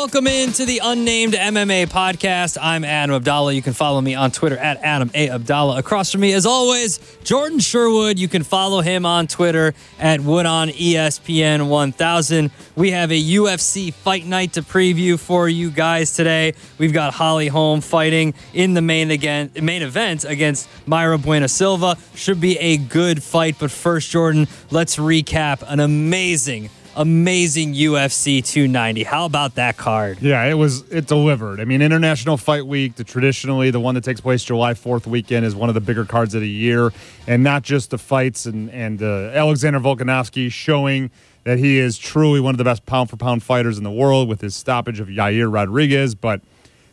Welcome into the Unnamed MMA podcast. I'm Adam Abdalla. You can follow me on Twitter at Adam A. Abdalla. Across from me, as always, Jordan Sherwood. You can follow him on Twitter at Wood on ESPN 1000. We have a UFC fight night to preview for you guys today. We've got Holly Holm fighting in the main again main event against Mayra Bueno Silva. Should be a good fight, but first, Jordan, let's recap an amazing amazing UFC 290. How about that card? Yeah, it was it delivered. I mean, International Fight Week, the traditionally the one that takes place July 4th weekend is one of the bigger cards of the year, and not just the fights and and uh, Alexander Volkanovski showing that he is truly one of the best pound for pound fighters in the world with his stoppage of Yair Rodriguez, but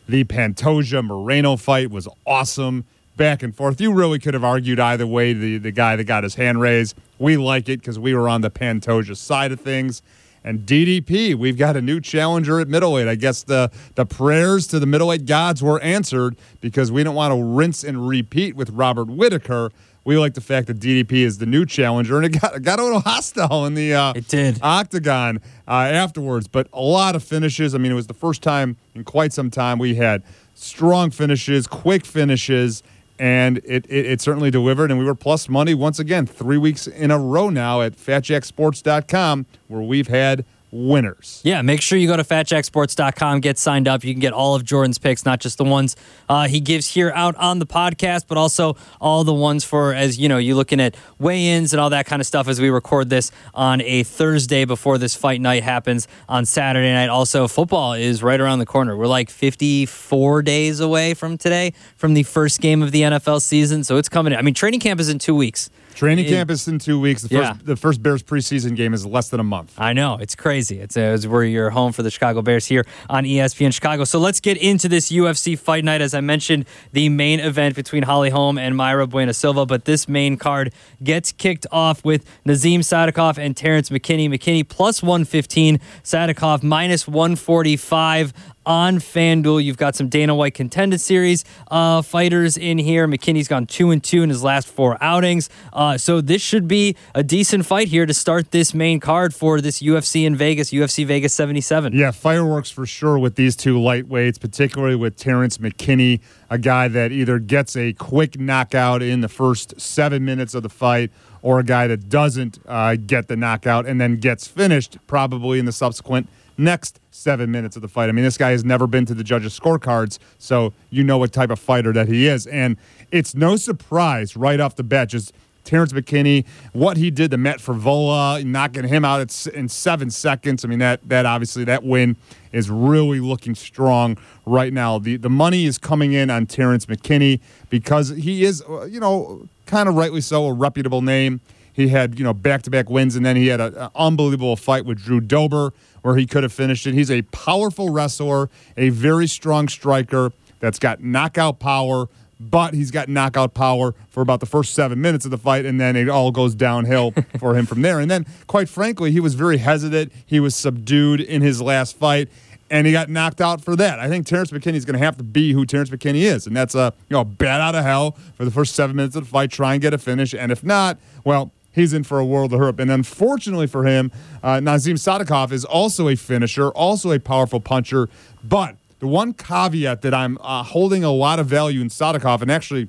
the Pantoja Moreno fight was awesome. Back and forth. You really could have argued either way. The the guy that got his hand raised. We like it because we were on the Pantoja side of things. And DDP, we've got a new challenger at middleweight. I guess the the prayers to the middleweight gods were answered because we don't want to rinse and repeat with Robert Whitaker. We like the fact that DDP is the new challenger, and it got got a little hostile in the uh, it did octagon uh, afterwards. But a lot of finishes. I mean, it was the first time in quite some time we had strong finishes, quick finishes and it, it, it, certainly delivered. And we were plus money once again, three weeks in a row now at fatjacksports.com, where we've had winners. Yeah, make sure you go to fatjacksports.com, get signed up. You can get all of Jordan's picks, not just the ones uh, he gives here out on the podcast, but also all the ones for, as you know, you're looking at weigh ins and all that kind of stuff as we record this on a Thursday before this fight night happens on Saturday night. Also, football is right around the corner. We're like 54 days away from today, from the first game of the NFL season. So it's coming. I mean, training camp is in two weeks. Training it, camp is in two weeks. The first, yeah. the first Bears preseason game is less than a month. I know. It's crazy. It's, uh, it's where you're home for the Chicago Bears here on ESPN Chicago. So let's get into this UFC fight night. As I mentioned, the main event between Holly Holm and Mayra Bueno Silva. But this main card gets kicked off with Nazim Sadikov and Terrence McKinney. McKinney plus 115, Sadikov minus 145 on FanDuel. You've got some Dana White contender series uh, fighters in here. McKinney's gone two and two in his last four outings. Uh, so this should be a decent fight here to start this main card for this UFC in Vegas, UFC Vegas 77. Yeah, fireworks for sure with these two lightweights, particularly with Terrence McKinney, a guy that either gets a quick knockout in the first seven minutes of the fight or a guy that doesn't uh, get the knockout and then gets finished probably in the subsequent next seven minutes of the fight. I mean, this guy has never been to the judges' scorecards, so you know what type of fighter that he is. And it's no surprise right off the bat, just Terrence McKinney, what he did to Matt Frevola, knocking him out in seven seconds. I mean, that that obviously that win is really looking strong right now. The the money is coming in on Terrence McKinney because he is, uh, you know, kind of rightly so, a reputable name. He had, you know, back to back wins, and then he had an unbelievable fight with Drew Dober where he could have finished it. He's a powerful wrestler, a very strong striker that's got knockout power, but he's got knockout power for about the first seven minutes of the fight, and then it all goes downhill for him from there. And then, quite frankly, he was very hesitant. He was subdued in his last fight, and he got knocked out for that. I think Terrence McKinney is going to have to be who Terrence McKinney is, and that's a you know bat out of hell for the first seven minutes of the fight. Try and get a finish, and if not, well, he's in for a world of hurt. And unfortunately for him, uh, Nazim Sadikov is also a finisher, also a powerful puncher. But the one caveat that I'm uh, holding a lot of value in Sadikov and actually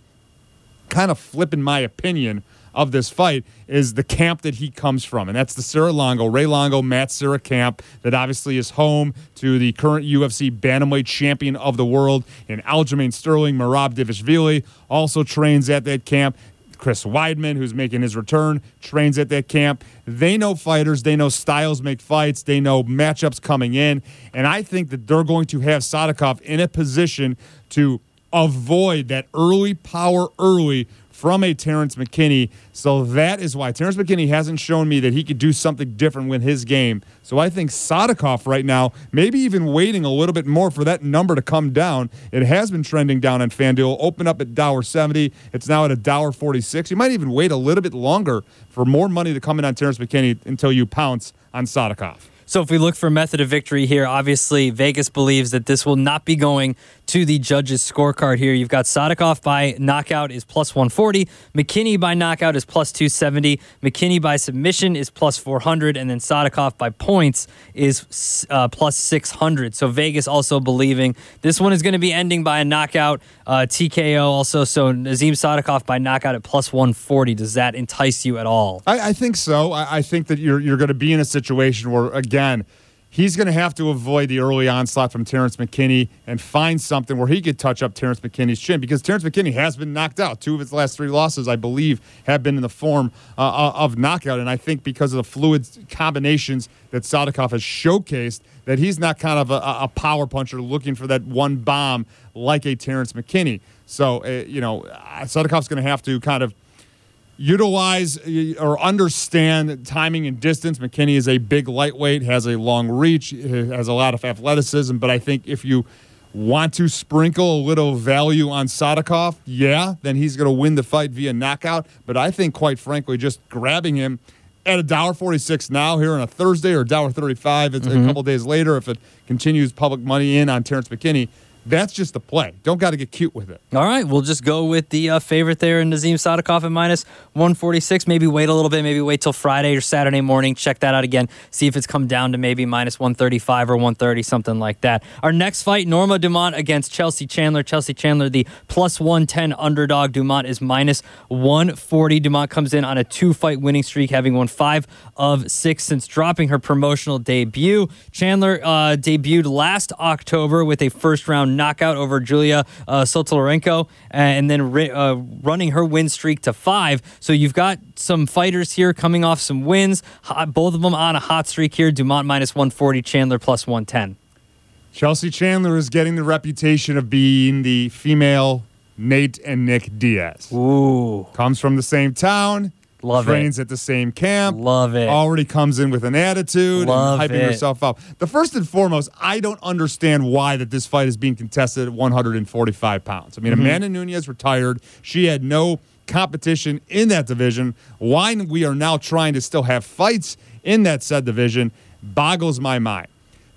kind of flipping my opinion of this fight is the camp that he comes from. And that's the Serra Longo, Ray Longo, Matt Serra camp that obviously is home to the current UFC bantamweight champion of the world in Aljamain Sterling. Merab Dvalishvili also trains at that camp. Chris Weidman, who's making his return, trains at that camp. They know fighters, they know styles make fights, they know matchups coming in. And I think that they're going to have Sadikov in a position to avoid that early power early from a Terrence McKinney. So that is why Terrence McKinney hasn't shown me that he could do something different with his game. So I think Sadikov right now, maybe even waiting a little bit more for that number to come down. It has been trending down on FanDuel. Open up at $1.70. It's now at $1.46. You might even wait a little bit longer for more money to come in on Terrence McKinney until you pounce on Sadikov. So if we look for method of victory here, obviously Vegas believes that this will not be going to the judges' scorecard here. You've got Sadikov by knockout is plus 140, McKinney by knockout is plus 270, McKinney by submission is plus 400, and then Sadikov by points is uh, plus 600. So Vegas also believing this one is going to be ending by a knockout, uh, TKO also. So Nazim Sadikov by knockout at plus 140. Does that entice you at all? I, I think so. I, I think that you're you're going to be in a situation where again he's going to have to avoid the early onslaught from Terrence McKinney and find something where he could touch up Terrence McKinney's chin because Terrence McKinney has been knocked out. Two of his last three losses, I believe, have been in the form uh, uh of knockout. And I think because of the fluid combinations that Sadikov has showcased, that he's not kind of a, a power puncher looking for that one bomb like a Terrence McKinney. So, uh, you know, Sadikov's going to have to kind of – utilize or understand timing and distance. McKinney is a big lightweight, has a long reach, has a lot of athleticism. But I think if you want to sprinkle a little value on Sadikov, yeah, then he's going to win the fight via knockout. But I think, quite frankly, just grabbing him at a dollar forty six now here on a Thursday or a dollar thirty five, mm-hmm. a couple days later if it continues public money in on Terrence McKinney that's just the play. Don't got to get cute with it. All right, we'll just go with the uh, favorite there in Nazim Sadikov at minus 146. Maybe wait a little bit. Maybe wait till Friday or Saturday morning. Check that out again. See if it's come down to maybe minus 135 or 130, something like that. Our next fight, Norma Dumont against Chelsea Chandler. Chelsea Chandler, the plus 110 underdog. Dumont is minus 140. Dumont comes in on a two fight winning streak, having won five of six since dropping her promotional debut. Chandler uh, debuted last October with a first round knockout over Julia uh, Stoliarenko, and then uh, running her win streak to five. So you've got some fighters here coming off some wins, both of them on a hot streak here. Dumont minus 140, Chandler plus 110. Chelsea Chandler is getting the reputation of being the female Nate and Nick Diaz. Ooh. Comes from the same town. Love trains it. at the same camp. Love it. Already comes in with an attitude Love and hyping it. herself up. The first and foremost, I don't understand why that this fight is being contested at 145 pounds. I mean, mm-hmm. Amanda Nunes retired. She had no competition in that division. Why we are now trying to still have fights in that said division boggles my mind.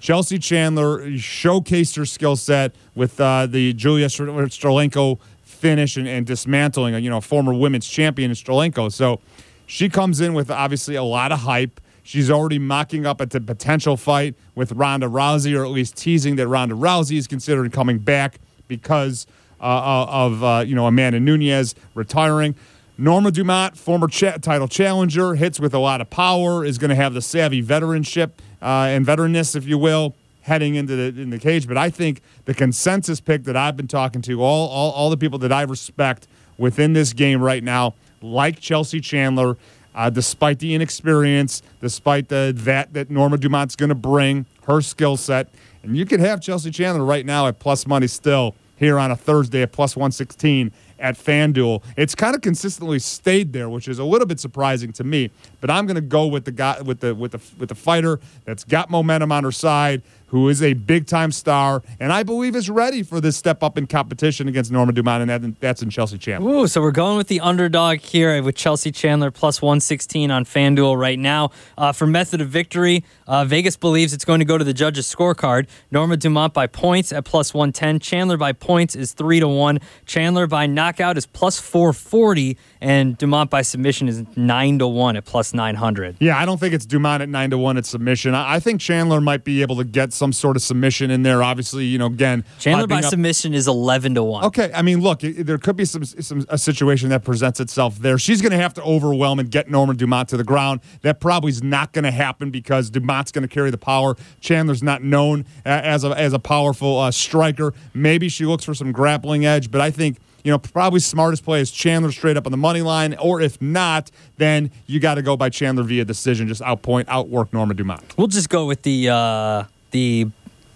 Chelsea Chandler showcased her skill set with uh, the Julia Stoliarenko finish and, and dismantling a you know former women's champion in Stoliarenko. So she comes in with obviously a lot of hype. She's already mocking up at the potential fight with Ronda Rousey, or at least teasing that Ronda Rousey is considering coming back because uh, uh of uh, you know Amanda Nunes retiring. Norma Dumont, former cha- title challenger, hits with a lot of power, is going to have the savvy veteranship uh, and veteranness, if you will heading into the in the cage. But I think the consensus pick that I've been talking to all all, all the people that I respect within this game right now, like Chelsea Chandler, uh, despite the inexperience, despite the that that Norma Dumont's going to bring her skill set, and you could have Chelsea Chandler right now at plus money still here on a Thursday at plus one sixteen at FanDuel. It's kind of consistently stayed there, which is a little bit surprising to me. But I'm going to go with the guy with the with the with the fighter that's got momentum on her side, who is a big time star, and I believe is ready for this step up in competition against Norma Dumont, and that, that's in Chelsea Chandler. Ooh, so we're going with the underdog here with Chelsea Chandler plus 116 on FanDuel right now. Uh, for method of victory, uh, Vegas believes it's going to go to the judges' scorecard. Norma Dumont by points at plus 110. Chandler by points is 3 to 1. Chandler by knockout is plus 440 and Dumont by submission is nine to one at plus nine hundred. Yeah, I don't think it's Dumont at nine to one at submission. I, think Chandler might be able to get some sort of submission in there. Obviously, you know, again, Chandler by up. submission is eleven to one. Okay, I mean, look, there could be some, some a situation that presents itself there. She's going to have to overwhelm and get Norman Dumont to the ground. That probably is not going to happen because Dumont's going to carry the power. Chandler's not known as a as a powerful uh, striker. Maybe she looks for some grappling edge, but I think you know, probably smartest play is Chandler straight up on the money line, or if not, then you got to go by Chandler via decision, just outpoint, outwork Norma Dumont. We'll just go with the uh, the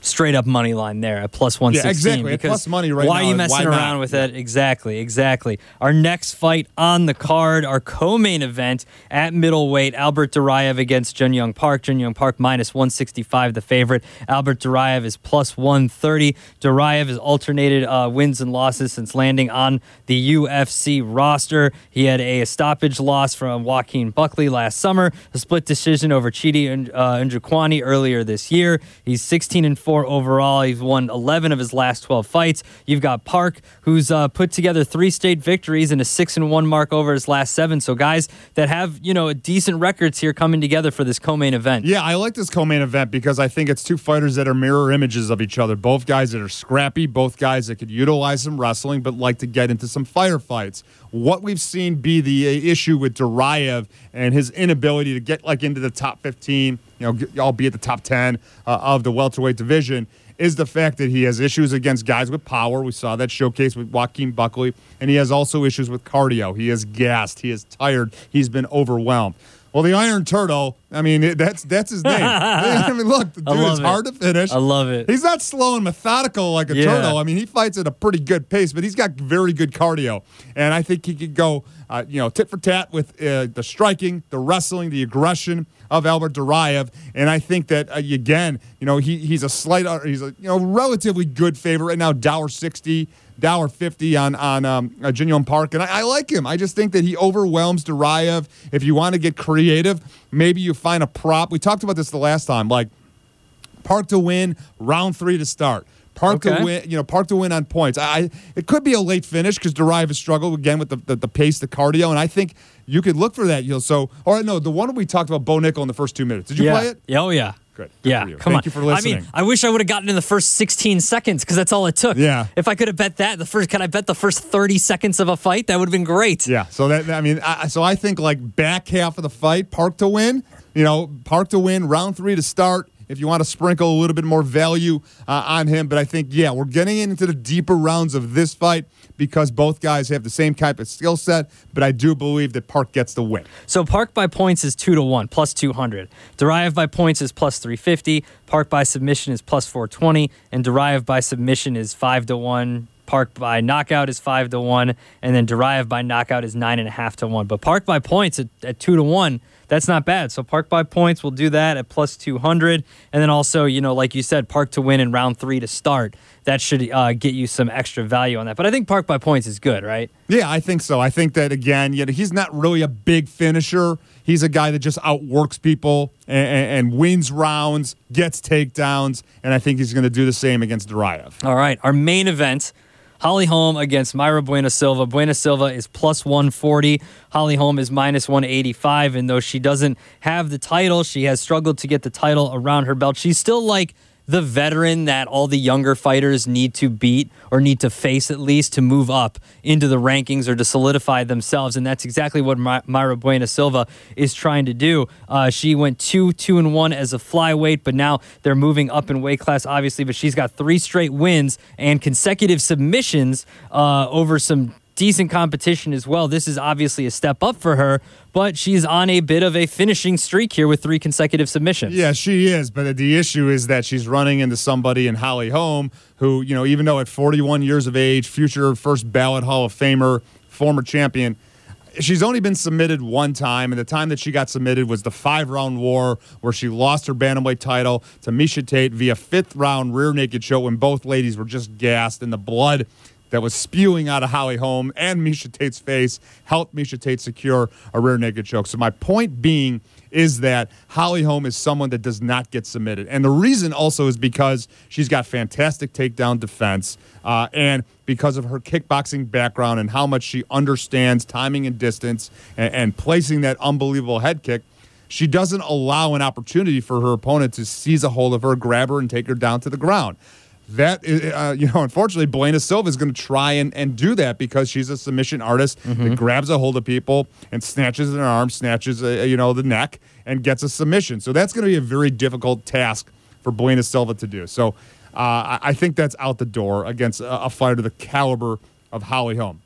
straight up money line there at plus 116. Yeah, exactly. Because plus money right why now. are you messing around with it? Exactly, exactly. Our next fight on the card, our co main event at middleweight, Albert Duraev against Jun Young Park. Jun Young Park minus 165, the favorite. Albert Duraev is plus 130. Duraev has alternated uh, wins and losses since landing on the UFC roster. He had a stoppage loss from Joaquin Buckley last summer, a split decision over Chidi uh, Njokuani earlier this year. He's 16 and 4 4 overall. He's won 11 of his last 12 fights. You've got Park, who's uh, put together three state victories and a 6 and 1 mark over his last seven. So, guys that have, you know, decent records here coming together for this co main event. Yeah, I like this co main event because I think it's two fighters that are mirror images of each other. Both guys that are scrappy, both guys that could utilize some wrestling, but like to get into some firefights. What we've seen be the uh, issue with Duraev and his inability to get like into the top 15, you know, albeit the top 10 uh, of the welterweight division, is the fact that he has issues against guys with power. We saw that showcase with Joaquin Buckley, and he has also issues with cardio. He is gassed, he is tired, he's been overwhelmed. Well, the Iron Turtle, I mean, that's that's his name. I mean, look, the dude is hard to finish. I love it. He's not slow and methodical like a Yeah. turtle. I mean, he fights at a pretty good pace, but he's got very good cardio. And I think he could go, uh, you know, tit for tat with uh, the striking, the wrestling, the aggression of Albert Duraev. And I think that, uh, again, you know, he, he's a slight, uh, he's a, you know, relatively good favorite right now, dollar sixty. Dollar fifty on on um, uh, Jin Yong Park, and I, I like him. I just think that he overwhelms Duraev. If you want to get creative, maybe you find a prop. We talked about this the last time, like Park to win, round three to start. Park Okay. to win, you know, Park to win on points. I it could be a late finish because Duraev has struggled again with the, the the pace, the cardio, and I think you could look for that. You know, so or no, the one we talked about, Bo Nickal in the first two minutes. Did you yeah. play it? Yeah, Oh, yeah. Good. Good Yeah, come Thank on. you for listening. I mean, I wish I would have gotten in the first 16 seconds because that's all it took. Yeah. If I could have bet that, the first, could I bet the first 30 seconds of a fight? That would have been great. Yeah. So that I mean, I, so I think like back half of the fight, Park to win. You know, Park to win, round three to start. If you want to sprinkle a little bit more value uh, on him, but I think yeah, we're getting into the deeper rounds of this fight because both guys have the same type of skill set. But I do believe that Park gets the win. So Park by points is two to one, plus 200. Duraev by points is plus 350. Park by submission is plus 420. And Duraev by submission is five to one. Park by knockout is five to one. And then Duraev by knockout is nine and a half to one. But Park by points at, at two to one, that's not bad. So Park by points we'll do that at plus 200. And then also, you know, like you said, Park to win in round three to start. That should uh, get you some extra value on that. But I think Park by points is good, right? Yeah, I think so. I think that again, you know, he's not really a big finisher. He's a guy that just outworks people and, and, and wins rounds, gets takedowns, and I think he's going to do the same against Duraev. All right, our main event. Holly Holm against Mayra Bueno Silva. Buena Silva is plus 140. Holly Holm is minus 185. And though she doesn't have the title, she has struggled to get the title around her belt. She's still like the veteran that all the younger fighters need to beat or need to face at least to move up into the rankings or to solidify themselves. And that's exactly what My- Mayra Bueno Silva is trying to do. Uh, she went two, two, and one as a flyweight, but now they're moving up in weight class, obviously. But she's got three straight wins and consecutive submissions uh, over some decent competition as well. This is obviously a step up for her, but she's on a bit of a finishing streak here with three consecutive submissions. Yeah, she is. But the issue is that she's running into somebody in Holly Holm who, you know, even though at 41 years of age, future first ballot Hall of Famer, former champion, she's only been submitted one time, and the time that she got submitted was the five round war where she lost her bantamweight title to Miesha Tate via fifth round rear naked choke when both ladies were just gassed and the blood that was spewing out of Holly Holm and Miesha Tate's face helped Miesha Tate secure a rear naked choke. So my point being is that Holly Holm is someone that does not get submitted. And the reason also is because she's got fantastic takedown defense uh, and because of her kickboxing background and how much she understands timing and distance and, and placing that unbelievable head kick. She doesn't allow an opportunity for her opponent to seize a hold of her, grab her, and take her down to the ground. That is, uh, you know, unfortunately, Bueno Silva is going to try and, and do that because she's a submission artist that grabs a hold of people and snatches an arm, snatches, uh, you know, the neck, and gets a submission. So that's going to be a very difficult task for Bueno Silva to do. So uh, I, I think that's out the door against a, a fighter the caliber of Holly Holm.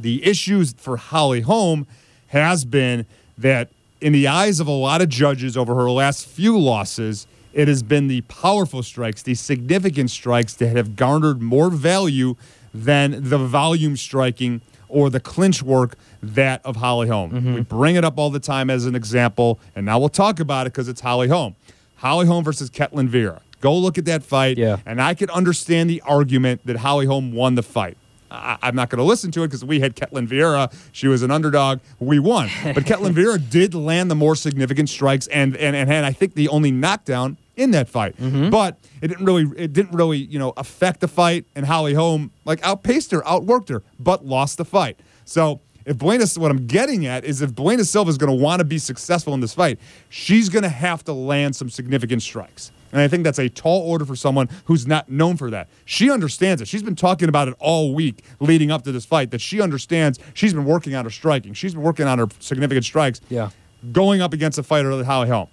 The issues for Holly Holm has been that in the eyes of a lot of judges over her last few losses, it has been the powerful strikes, the significant strikes that have garnered more value than the volume striking or the clinch work that of Holly Holm. Mm-hmm. We bring it up all the time as an example, and now we'll talk about it because it's Holly Holm. Holly Holm versus Ketlen Vieira. Go look at that fight, Yeah. and I could understand the argument that Holly Holm won the fight. I, I'm not going to listen to it because we had Ketlen Vieira. She was an underdog. We won. But Ketlen Vieira did land the more significant strikes and, and, and had, I think, the only knockdown in that fight. Mm-hmm. But it didn't really it didn't really, you know, affect the fight and Holly Holm like outpaced her, outworked her, but lost the fight. So if Bueno, what I'm getting at is if Bueno Silva is going to want to be successful in this fight, she's going to have to land some significant strikes. And I think that's a tall order for someone who's not known for that. She understands it. She's been talking about it all week leading up to this fight that she understands. She's been working on her striking. She's been working on her significant strikes. Yeah. Going up against a fighter like Holly Holm.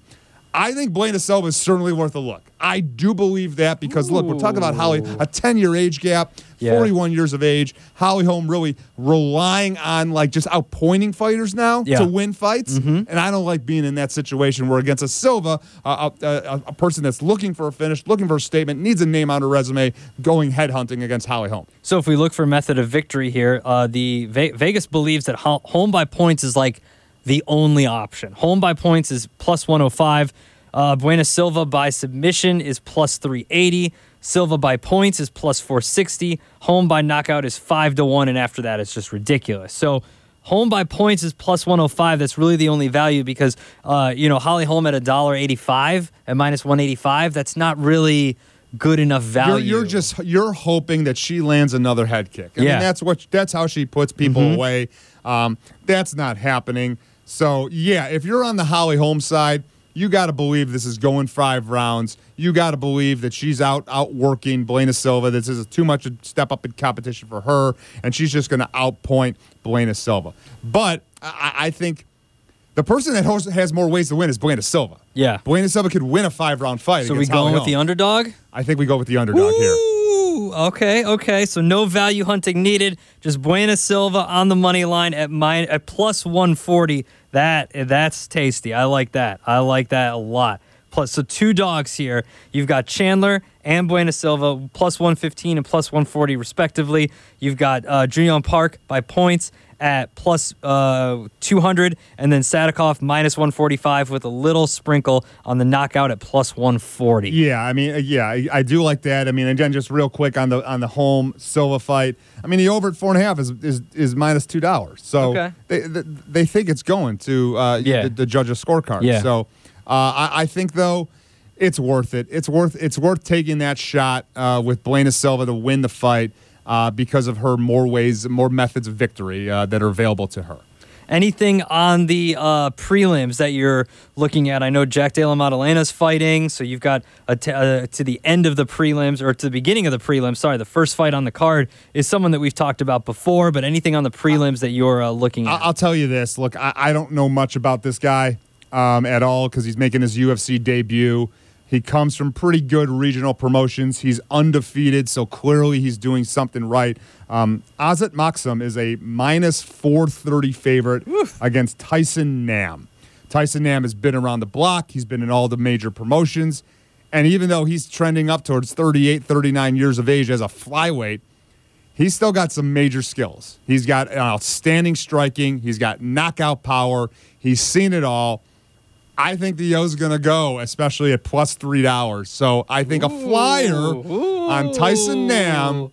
I think Bueno Silva is certainly worth a look. I do believe that because look, we're talking about Holly, a 10 year age gap, Yeah. 41 years of age. Holly Holm really relying on like just outpointing fighters now Yeah. to win fights. And I don't like being in that situation where against a Silva, uh, a, a, a person that's looking for a finish, looking for a statement, needs a name on her resume, going headhunting against Holly Holm. So if we look for method of victory here, uh, the Ve- Vegas believes that ho- Holm by points is like the only option. Holm by points is plus 105. Uh, Bueno Silva by submission is plus 380. Silva by points is plus 460. Holm by knockout is 5 to 1. And after that, it's just ridiculous. So Holm by points is plus 105. That's really the only value because, uh, you know, Holly Holm at $1.85 at minus 185. That's not really good enough You're, value. you're just you're hoping that she lands another head kick. I Yeah. mean, that's what that's how she puts people Mm-hmm. away. Um, that's not happening. So yeah, if you're on the Holly Holm's side, you got to believe this is going five rounds. You got to believe that she's out outworking Bueno Silva. This is too much a step up in competition for her, and she's just going to outpoint Bueno Silva. But I, I think. The person that has- more ways to win is Bueno Silva. Yeah. Bueno Silva could win a five round fight. so we going with Holm. the underdog? I think we go with the underdog here. Ooh, okay, okay. So no value hunting needed. Just Bueno Silva on the money line at mine at plus 140. That that's tasty. I like that. I like that a lot. Plus, so two dogs here. You've got Chandler and Bueno Silva plus 115 and plus 140 respectively. You've got uh, Park by points at plus, uh, 200, and then Sadikov minus 145 with a little sprinkle on the knockout at plus 140. Yeah, I mean, uh, yeah, I, I do like that. I mean, again, just real quick on the on the Holm Silva fight. I mean, the over at four and a half is is, is minus two dollars. So Okay. they, they they think it's going to uh, Yeah. the, the judge's scorecard. Yeah. So uh, I, I think though. It's worth it. It's worth it's worth taking that shot uh, with Bueno Silva to win the fight uh, because of her more ways, more methods of victory uh, that are available to her. Anything on the uh, prelims that you're looking at? I know Jack Della Maddalena's fighting, so you've got a t- uh, to the end of the prelims or to the beginning of the prelims. Sorry, the first fight on the card is someone that we've talked about before. But anything on the prelims that you're uh, looking at? I'll tell you this. Look, I, I don't know much about this guy um, at all because he's making his UFC debut. He comes from pretty good regional promotions. He's undefeated, so clearly he's doing something right. Um, Azat Maksum is a minus 430 favorite against Tyson Nam. Tyson Nam has been around the block. He's been in all the major promotions. And even though he's trending up towards 38, 39 years of age as a flyweight, he's still got some major skills. He's got outstanding striking. He's got knockout power. He's seen it all. I think the O's going to go, especially at plus three dollars. So I think a flyer on Tyson Nam.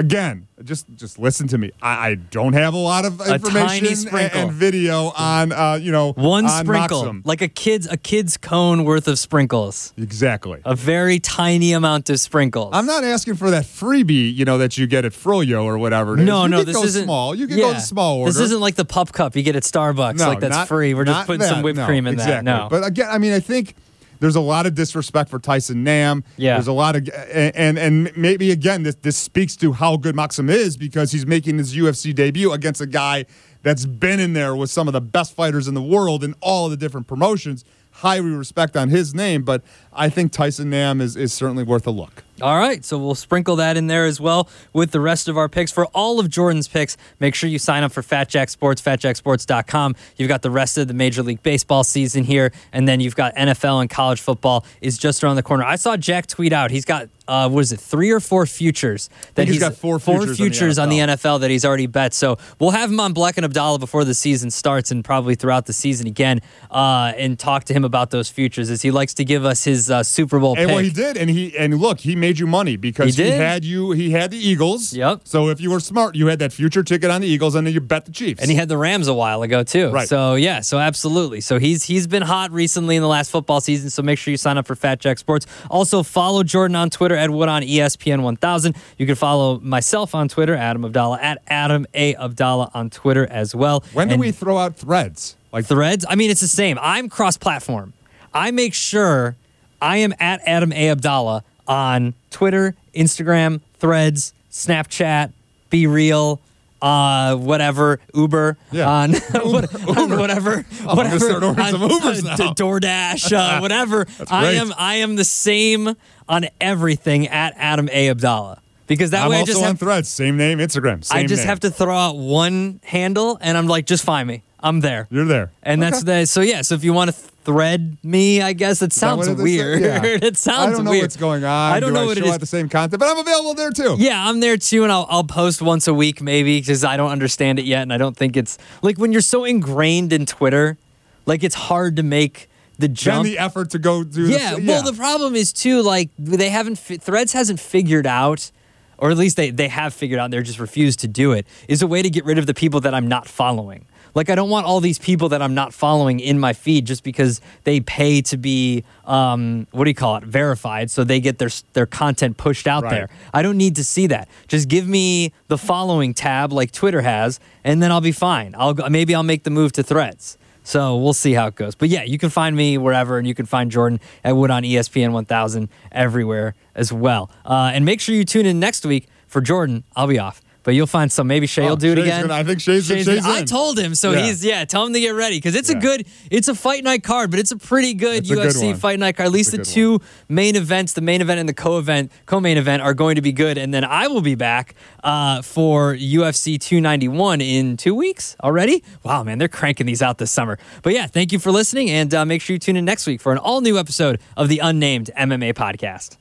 Again, just just listen to me. I, I don't have a lot of information and, and video on uh, you know One on sprinkle, Maksum. like a kid's a kid's cone worth of sprinkles. Exactly. A very tiny amount of sprinkles. I'm not asking for that freebie, you know, that you get at Froyo or whatever. It is. No, no, can this isn't small. You can yeah, go the small order. This isn't like the pup cup you get at Starbucks. like that's not- free. We're just putting some whipped no, cream in exactly. that. No, But again, I mean, I think there's a lot of disrespect for Tyson Nam. Yeah. There's a lot of and and, maybe again this this speaks to how good Maksum is because he's making his UFC debut against a guy that's been in there with some of the best fighters in the world in all of the different promotions. High respect on his name, but I think Tyson Nam is, is certainly worth a look. All right, so we'll sprinkle that in there as well with the rest of our picks. For all of Jordan's picks, make sure you sign up for Fat Jack Sports, fatjacksports.com. You've got the rest of the Major League Baseball season here, and then you've got NFL and college football is just around the corner. I saw Jack tweet out he's got uh, what is it, three or four futures that he's got four futures on the on the NFL that he's already bet. So we'll have him on Black and Abdalla before the season starts and probably throughout the season again, uh, and talk to him about those futures is he likes to give us his uh, Super Bowl And pick. well, he did, and he and look, he made you money because He he, had you. He had the Eagles. Yep. So if you were smart, you had that future ticket on the Eagles, and then you bet the Chiefs. and he had the Rams a while ago too. Right. So yeah, so absolutely. So he's he's been hot recently in the last football season. So make sure you sign up for Fat Jack Sports. Also follow Jordan on Twitter at Wood on ESPN 1000. You can follow myself on Twitter, Adam Abdalla at Adam A Abdalla on Twitter as well. when do And we throw out threads? Like threads? I mean, it's the same. I'm cross-platform. I make sure I am at Adam A Abdalla on Twitter, Instagram, Threads, Snapchat, Be Real. Uh, whatever Uber Yeah. on, what, on whatever, I'm gonna whatever some on, uh. DoorDash, uh, whatever. I am, I am the same on everything at Adam A Abdalla because that I'm way I also just on have, threads. Same name, Instagram. Same I just name. have to throw out one handle and I'm like, just find me. I'm there. You're there, And that's the so yeah. So if you want to thread me, I guess it sounds it is? weird. Yeah. it sounds weird. I don't know weird. what's going on. I don't Do know what it show is. the same content, but I'm available there too. Yeah, I'm there too, and I'll I'll post once a week maybe because I don't understand it yet, and I don't think it's like when you're so ingrained in Twitter, like it's hard to make the Then jump. the effort to go do. yeah, the, well, the problem is too like they haven't fi- Threads hasn't figured out. Or at least they, they have figured out, they're just refused to do it, is a way to get rid of the people that I'm not following. Like, I don't want all these people that I'm not following in my feed just because they pay to be, um, what do you call it, verified, so they get their, their content pushed out Right. there. I don't need to see that. Just give me the following tab like Twitter has, and then I'll be fine. I'll go, maybe I'll make the move to Threads. So we'll see how it goes. But yeah, you can find me wherever, and you can find Jordan at Wood on ESPN 1000 everywhere as well. Uh, and make sure you tune in next week for Jordan. I'll be off. But you'll find some. Maybe Shay Oh, will do it again. gonna- I think Shay's- Shay's I in. told him, so Yeah. he's yeah. Tell him to get ready because it's a good. It's a fight night card, but it's a pretty good It's a good UFC fight night card. At least a the good two main events, the main event and the co-event, co-main event, are going to be good. And then I will be back uh, for UFC 291 in two weeks already. Wow, man, they're cranking these out this summer. But yeah, thank you for listening, and uh, make sure you tune in next week for an all-new episode of the Unnamed MMA podcast.